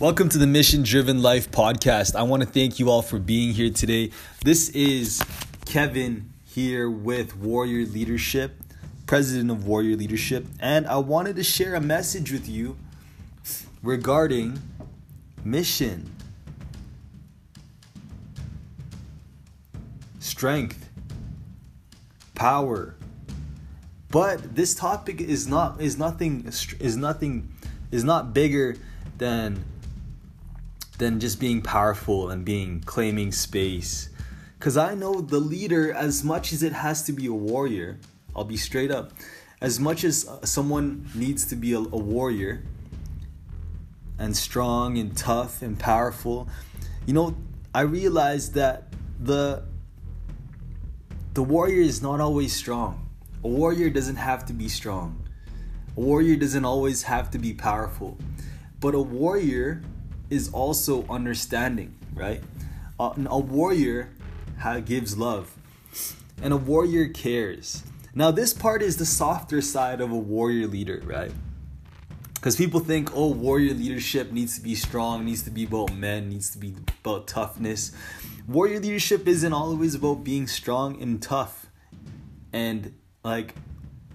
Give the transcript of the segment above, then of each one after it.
Welcome to the Mission Driven Life podcast. I want to thank you all for being here today. This is Kevin here with Warrior Leadership, president of Warrior Leadership, and I wanted to share a message with you regarding mission, strength, power. But this topic is not is nothing is nothing is not bigger than than just being powerful and being claiming space. Cuz I know the leader as much as it has to be a warrior, I'll be straight up. As much as uh, someone needs to be a, a warrior and strong and tough and powerful, you know, I realized that the the warrior is not always strong. A warrior doesn't have to be strong. A warrior doesn't always have to be powerful. But a warrior is also understanding, right? Uh, a warrior ha- gives love, and a warrior cares. Now, this part is the softer side of a warrior leader, right? Because people think, oh, warrior leadership needs to be strong, needs to be about men, needs to be about toughness. Warrior leadership isn't always about being strong and tough and like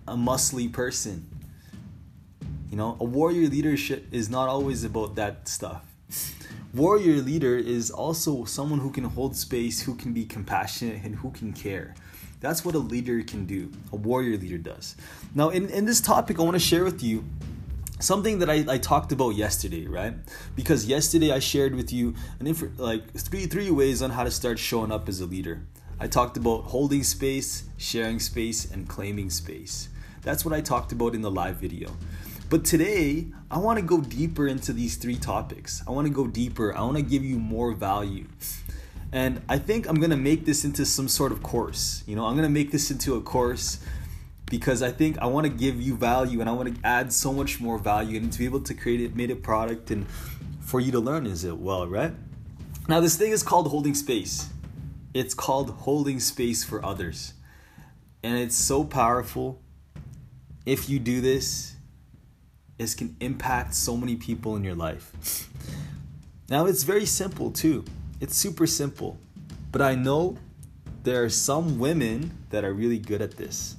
a muscly person. You know, a warrior leadership is not always about that stuff. Warrior leader is also someone who can hold space, who can be compassionate, and who can care. That's what a leader can do. A warrior leader does. Now, in, in this topic, I want to share with you something that I, I talked about yesterday, right? Because yesterday I shared with you an inf- like three three ways on how to start showing up as a leader. I talked about holding space, sharing space, and claiming space. That's what I talked about in the live video. But today, I want to go deeper into these three topics. I want to go deeper. I want to give you more value. And I think I'm going to make this into some sort of course. You know, I'm going to make this into a course because I think I want to give you value and I want to add so much more value and to be able to create it, made a product and for you to learn is it well, right? Now this thing is called holding space. It's called holding space for others. And it's so powerful. If you do this, this can impact so many people in your life. Now it's very simple too. It's super simple. But I know there are some women that are really good at this.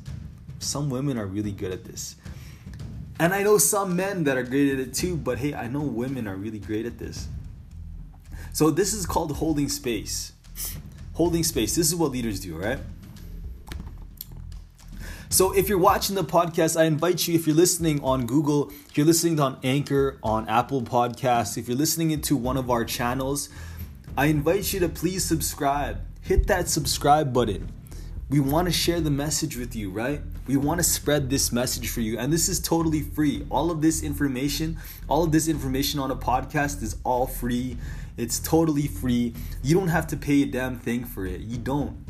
Some women are really good at this. And I know some men that are great at it too, but hey, I know women are really great at this. So this is called holding space. Holding space. This is what leaders do, right? So if you're watching the podcast, I invite you, if you're listening on Google, if you're listening on Anchor, on Apple Podcasts, if you're listening into one of our channels, I invite you to please subscribe. Hit that subscribe button. We want to share the message with you, right? We want to spread this message for you. And this is totally free. All of this information, all of this information on a podcast is all free. It's totally free. You don't have to pay a damn thing for it. You don't.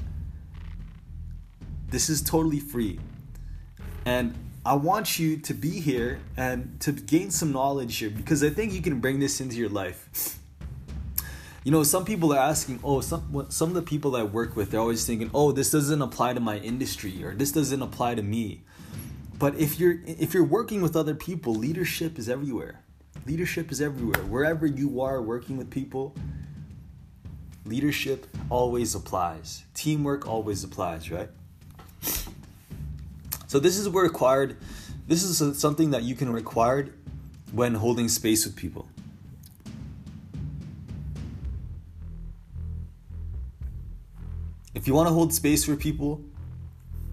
This is totally free. And I want you to be here and to gain some knowledge here because I think you can bring this into your life. You know, some people are asking, oh, some some of the people I work with, they're always thinking, oh, this doesn't apply to my industry or this doesn't apply to me. But if you're if you're working with other people, leadership is everywhere. Leadership is everywhere. Wherever you are working with people, leadership always applies. Teamwork always applies, right? So this is required. This is something that you can require when holding space with people. If you want to hold space for people,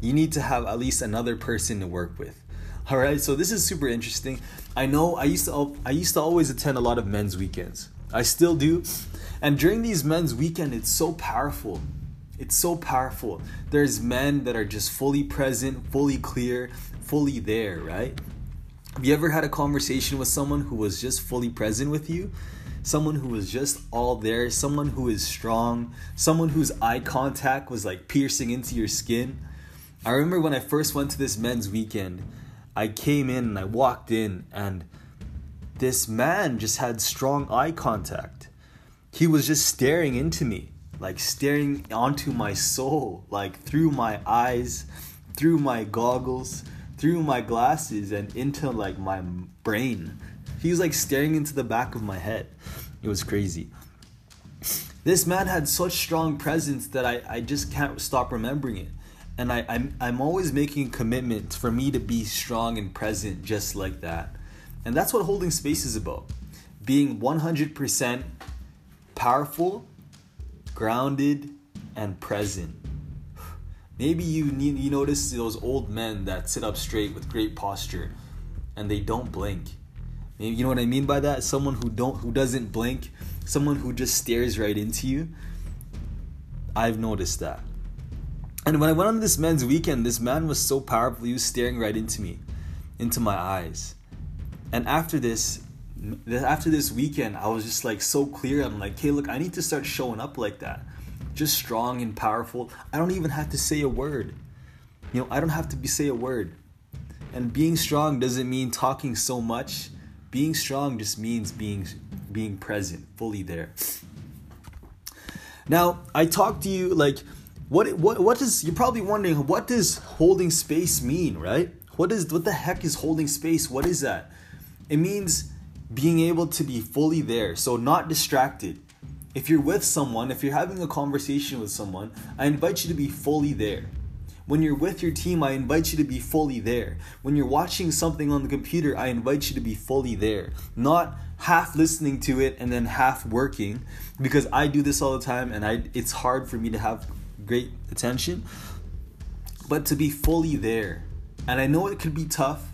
you need to have at least another person to work with. All right, so this is super interesting. I know I used to I used to always attend a lot of men's weekends. I still do. And during these men's weekend, it's so powerful. It's so powerful. There's men that are just fully present, fully clear, fully there, right? Have you ever had a conversation with someone who was just fully present with you? Someone who was just all there, someone who is strong, someone whose eye contact was like piercing into your skin. I remember when I first went to this men's weekend, I came in and I walked in, and this man just had strong eye contact. He was just staring into me, like staring onto my soul, like through my eyes, through my goggles, through my glasses, and into like my brain. he was like staring into the back of my head. It was crazy. This man had such strong presence that I, I just can't stop remembering it. And I, I'm, I'm always making a commitment for me to be strong and present just like that. And that's what holding space is about being 100% powerful, grounded, and present. Maybe you need, you notice those old men that sit up straight with great posture and they don't blink. Maybe you know what I mean by that? Someone who don't who doesn't blink, someone who just stares right into you. I've noticed that. And when I went on this men's weekend, this man was so powerful. He was staring right into me, into my eyes. And after this, after this weekend, I was just like so clear. I'm like, hey, look, I need to start showing up like that. Just strong and powerful. I don't even have to say a word. You know, I don't have to be say a word. And being strong doesn't mean talking so much. Being strong just means being being present, fully there. Now, I talked to you like what what what does you're probably wondering what does holding space mean, right? What is what the heck is holding space? What is that? It means being able to be fully there, so not distracted. If you're with someone, if you're having a conversation with someone, I invite you to be fully there. When you're with your team, I invite you to be fully there. When you're watching something on the computer, I invite you to be fully there. Not half listening to it and then half working because I do this all the time and I it's hard for me to have great attention, but to be fully there. And I know it could be tough,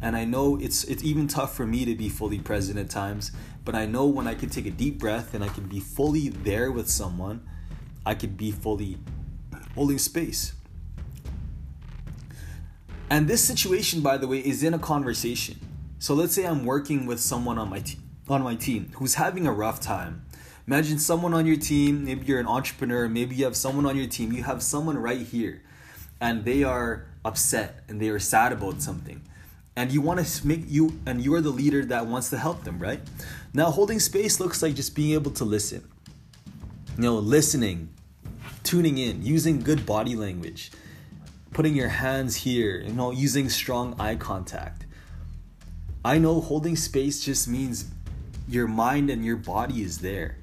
and I know it's it's even tough for me to be fully present at times, but I know when I can take a deep breath and I can be fully there with someone, I could be fully holding space. And this situation, by the way, is in a conversation. So let's say I'm working with someone on my te- on my team who's having a rough time Imagine someone on your team, maybe you're an entrepreneur, maybe you have someone on your team, you have someone right here, and they are upset and they are sad about something. And you want to make you, and you are the leader that wants to help them, right? Now, holding space looks like just being able to listen. You know, listening, tuning in, using good body language, putting your hands here, you know, using strong eye contact. I know holding space just means your mind and your body is there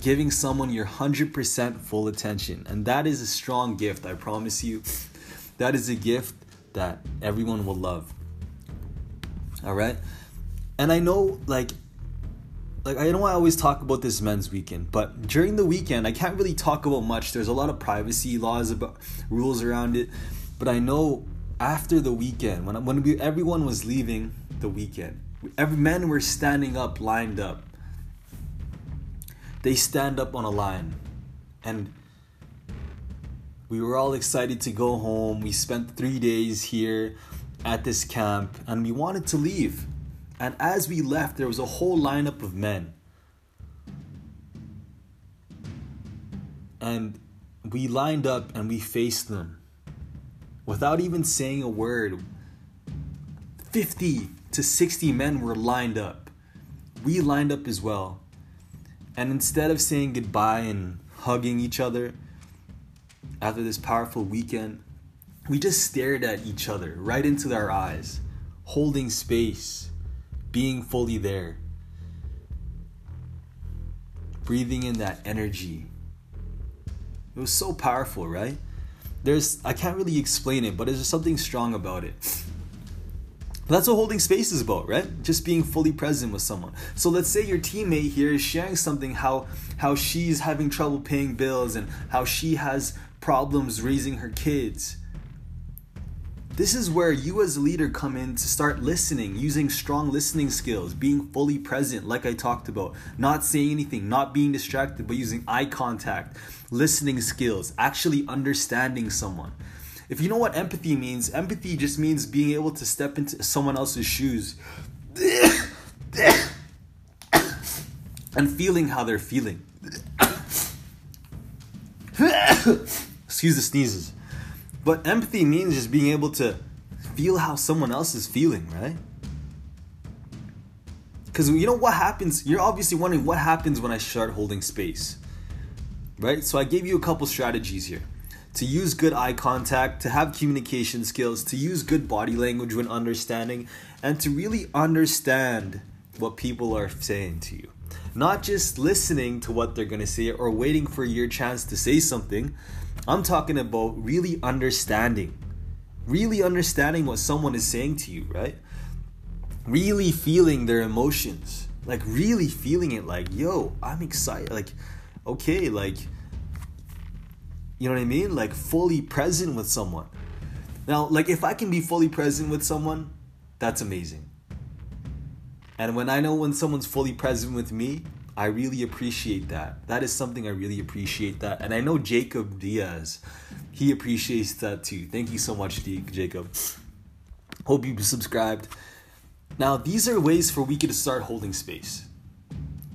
giving someone your 100% full attention. And that is a strong gift, I promise you. That is a gift that everyone will love. All right? And I know like like I know I always talk about this men's weekend, but during the weekend I can't really talk about much. There's a lot of privacy laws about rules around it, but I know after the weekend when when we, everyone was leaving the weekend, every men were standing up, lined up, they stand up on a line. And we were all excited to go home. We spent three days here at this camp and we wanted to leave. And as we left, there was a whole lineup of men. And we lined up and we faced them without even saying a word. 50 to 60 men were lined up. We lined up as well. And instead of saying goodbye and hugging each other after this powerful weekend, we just stared at each other right into our eyes, holding space, being fully there, breathing in that energy. It was so powerful, right? There's I can't really explain it, but there's something strong about it. But that's what holding space is about, right? Just being fully present with someone. So let's say your teammate here is sharing something how how she's having trouble paying bills and how she has problems raising her kids. This is where you as a leader come in to start listening, using strong listening skills, being fully present, like I talked about, not saying anything, not being distracted, but using eye contact, listening skills, actually understanding someone. If you know what empathy means, empathy just means being able to step into someone else's shoes and feeling how they're feeling. Excuse the sneezes. But empathy means just being able to feel how someone else is feeling, right? Because you know what happens? You're obviously wondering what happens when I start holding space, right? So I gave you a couple strategies here to use good eye contact, to have communication skills, to use good body language when understanding, and to really understand what people are saying to you. Not just listening to what they're going to say or waiting for your chance to say something. I'm talking about really understanding. Really understanding what someone is saying to you, right? Really feeling their emotions. Like, really feeling it like, yo, I'm excited. Like, okay, like, you know what I mean? Like, fully present with someone. Now, like, if I can be fully present with someone, that's amazing. And when I know when someone's fully present with me, I really appreciate that. That is something I really appreciate that. And I know Jacob Diaz, he appreciates that too. Thank you so much, Jacob. Hope you subscribed. Now, these are ways for we to start holding space.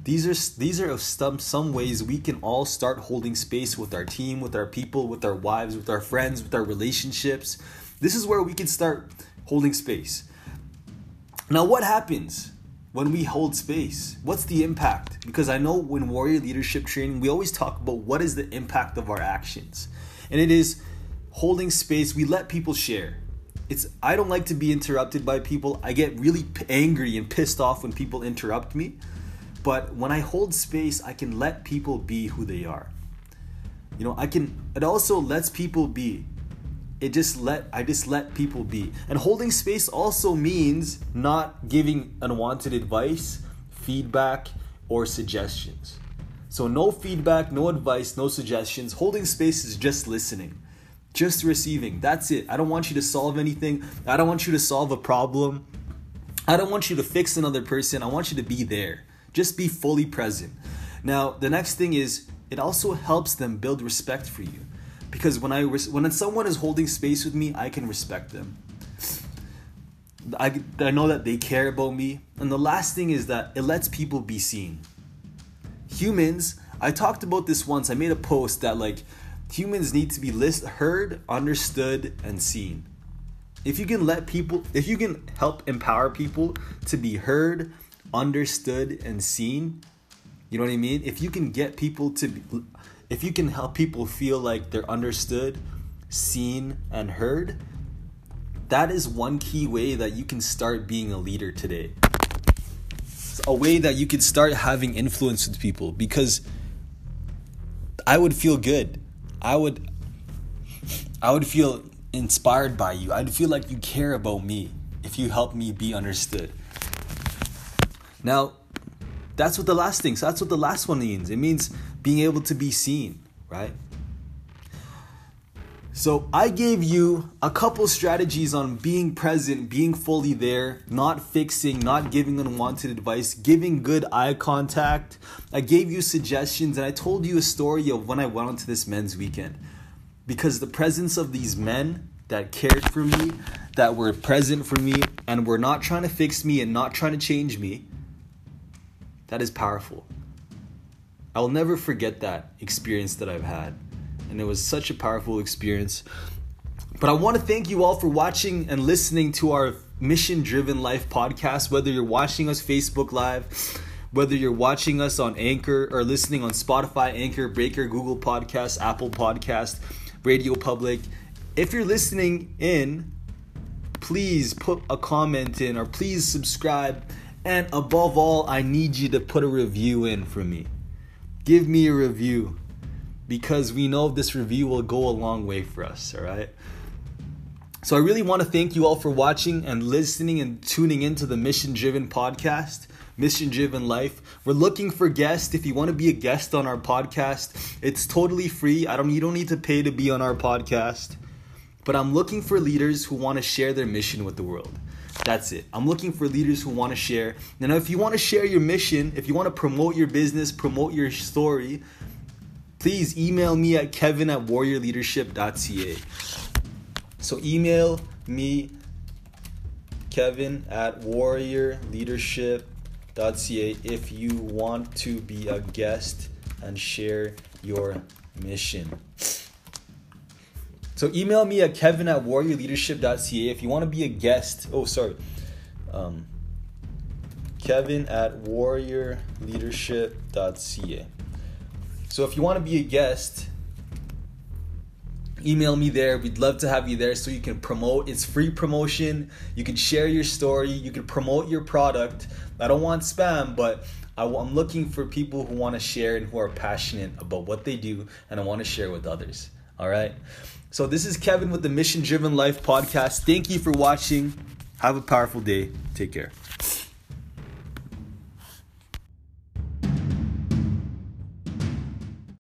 These are these are some some ways we can all start holding space with our team, with our people, with our wives, with our friends, with our relationships. This is where we can start holding space. Now, what happens when we hold space? What's the impact? Because I know when warrior leadership training, we always talk about what is the impact of our actions. And it is holding space, we let people share. It's I don't like to be interrupted by people. I get really angry and pissed off when people interrupt me. But when I hold space, I can let people be who they are. You know, I can it also lets people be it just let I just let people be. And holding space also means not giving unwanted advice, feedback, or suggestions. So no feedback, no advice, no suggestions. Holding space is just listening. Just receiving. That's it. I don't want you to solve anything. I don't want you to solve a problem. I don't want you to fix another person. I want you to be there. Just be fully present. Now, the next thing is it also helps them build respect for you because when I res- when someone is holding space with me, I can respect them. I, I know that they care about me. And the last thing is that it lets people be seen. Humans, I talked about this once. I made a post that like humans need to be list heard, understood, and seen. If you can let people, if you can help empower people to be heard, understood, and seen, you know what I mean? If you can get people to be, if you can help people feel like they're understood, seen, and heard, that is one key way that you can start being a leader today. It's a way that you can start having influence with people because I would feel good. I would I would feel inspired by you. I'd feel like you care about me if you help me be understood. Now, that's what the last thing. So that's what the last one means. It means being able to be seen, right? So I gave you a couple strategies on being present, being fully there, not fixing, not giving unwanted advice, giving good eye contact. I gave you suggestions and I told you a story of when I went onto this men's weekend. Because the presence of these men that cared for me, that were present for me, and were not trying to fix me and not trying to change me, that is powerful. I will never forget that experience that I've had. And it was such a powerful experience. But I want to thank you all for watching and listening to our Mission Driven Life podcast, whether you're watching us Facebook Live, whether you're watching us on Anchor or listening on Spotify, Anchor, Breaker, Google Podcast, Apple Podcast, Radio Public. If you're listening in, please put a comment in or please subscribe. And above all, I need you to put a review in for me give me a review because we know this review will go a long way for us, all right? So I really want to thank you all for watching and listening and tuning into the Mission Driven podcast, Mission Driven Life. We're looking for guests. If you want to be a guest on our podcast, it's totally free. I don't you don't need to pay to be on our podcast. But I'm looking for leaders who want to share their mission with the world. That's it. I'm looking for leaders who want to share. Now, if you want to share your mission, if you want to promote your business, promote your story, please email me at kevin at warriorleadership.ca. So email me, kevin at warriorleadership.ca if you want to be a guest and share your mission. So email me at kevin at warriorleadership.ca if you want to be a guest. Oh, sorry. Um, kevin at warriorleadership.ca. So if you want to be a guest, email me there. We'd love to have you there so you can promote. It's free promotion. You can share your story. You can promote your product. I don't want spam, but I, am looking for people who want to share and who are passionate about what they do and I want to share with others. All right. So this is Kevin with the Mission Driven Life podcast. Thank you for watching. Have a powerful day. Take care.